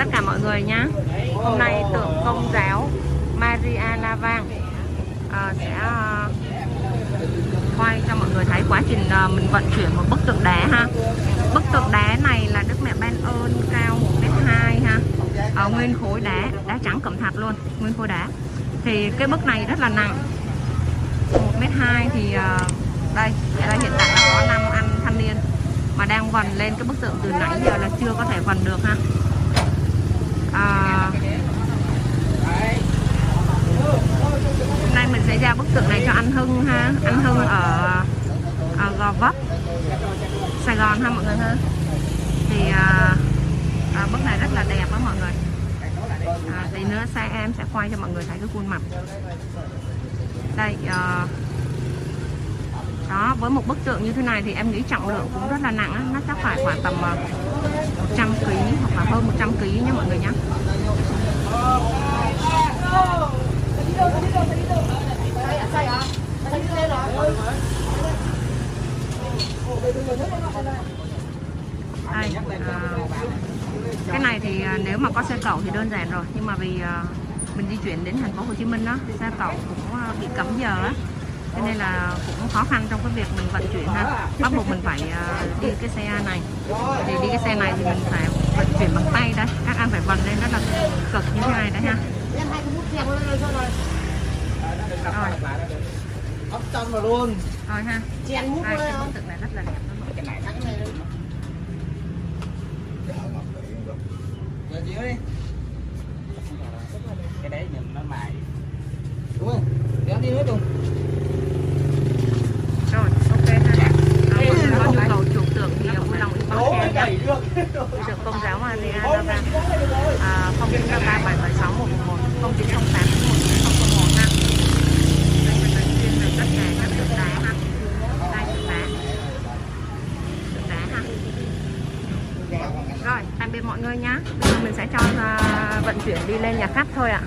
tất cả mọi người nhé Hôm nay tượng công giáo Maria Lavang à, ờ, sẽ ờ, à, quay cho mọi người thấy quá trình ờ, mình vận chuyển một bức tượng đá ha. Bức tượng đá này là Đức Mẹ Ban ơn cao 1m2 ha. À, Nguyên khối đá, đá trắng cẩm thạch luôn Nguyên khối đá. Thì cái bức này rất là nặng. 1m2 thì đây, đây hiện tại là có 5 anh thanh niên mà đang vần lên cái bức tượng từ nãy giờ là chưa có thể vần được ha à, hôm nay bức tượng này cho anh Hưng ha. Anh Hưng ở, ở Gò Vấp Sài Gòn ha mọi người ha. Thì à, à, bức này rất là đẹp đó mọi người. À, tí nữa xe em sẽ quay cho mọi người thấy cái khuôn mặt. Đây à, đó với một bức tượng như thế này thì em nghĩ trọng lượng cũng rất là nặng á. nó chắc phải khoảng tầm à, 100 kg hoặc là hơn 100 kg nha mọi người nhé Đây, à, cái này thì à, nếu mà có xe cẩu thì đơn giản rồi. Nhưng mà vì à, mình di chuyển đến thành phố Hồ Chí Minh đó xe cẩu cũng à, bị cấm giờ á. Cho nên là cũng khó khăn trong cái việc mình vận chuyển ha. Bắt buộc mình phải à, đi cái xe này. Thì đi cái xe này thì mình phải vận chuyển bằng tay đấy. Các anh phải vận lên rất là cực như thế này đấy ha. Rồi ấp trong vào luôn. Rồi ha. Chèn mút đây lên cái không? tượng này rất là đẹp đó mọi người. cái này thắng này giờ chịu đi cái đấy nhìn nó mài. Đúng không kéo đi hết luôn rồi ok ha. À, người có nhu cầu chuộc tượng thì vui lòng inbox cho em nhé tượng công giáo Maria Lavang à, 0933 776 111 0908 11001 ha đây mình là chuyên về tất cả các tượng đá ha đây tượng đá tượng đá ha rồi tạm biệt mọi người nhá. Bây giờ mình sẽ cho à, vận chuyển đi lên nhà khách thôi ạ.